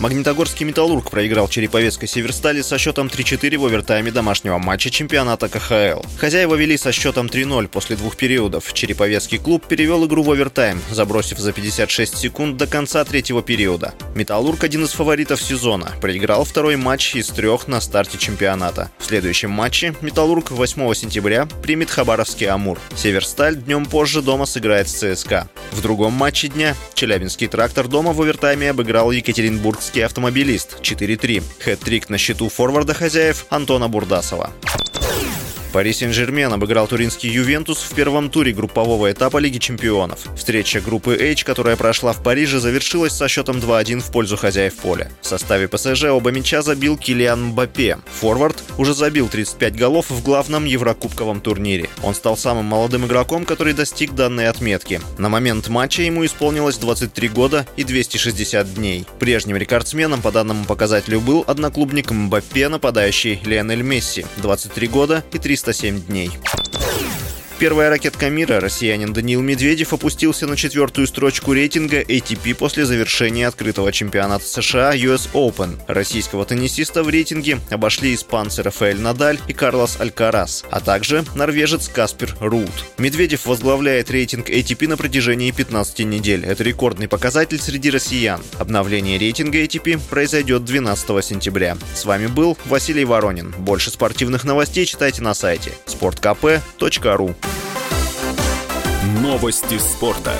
Магнитогорский «Металлург» проиграл Череповецкой «Северстали» со счетом 3-4 в овертайме домашнего матча чемпионата КХЛ. Хозяева вели со счетом 3-0 после двух периодов. Череповецкий клуб перевел игру в овертайм, забросив за 56 секунд до конца третьего периода. «Металлург» один из фаворитов сезона. Проиграл второй матч из трех на старте чемпионата. В следующем матче «Металлург» 8 сентября примет Хабаровский «Амур». «Северсталь» днем позже дома сыграет с ЦСКА. В другом матче дня Челябинский «Трактор» дома в овертайме обыграл Екатеринбургский Кировский автомобилист 4-3. Хэт-трик на счету форварда хозяев Антона Бурдасова. Пари Сен-Жермен обыграл туринский Ювентус в первом туре группового этапа Лиги чемпионов. Встреча группы H, которая прошла в Париже, завершилась со счетом 2-1 в пользу хозяев поля. В составе ПСЖ оба мяча забил Килиан Мбаппе. Форвард уже забил 35 голов в главном еврокубковом турнире. Он стал самым молодым игроком, который достиг данной отметки. На момент матча ему исполнилось 23 года и 260 дней. Прежним рекордсменом по данному показателю был одноклубник Мбаппе, нападающий Лионель Месси, 23 года и 300 307 дней. Первая ракетка мира, россиянин Даниил Медведев, опустился на четвертую строчку рейтинга ATP после завершения открытого чемпионата США US Open. Российского теннисиста в рейтинге обошли испанцы Рафаэль Надаль и Карлос Алькарас, а также норвежец Каспер Рут. Медведев возглавляет рейтинг ATP на протяжении 15 недель. Это рекордный показатель среди россиян. Обновление рейтинга ATP произойдет 12 сентября. С вами был Василий Воронин. Больше спортивных новостей читайте на сайте sportkp.ru. Новости спорта.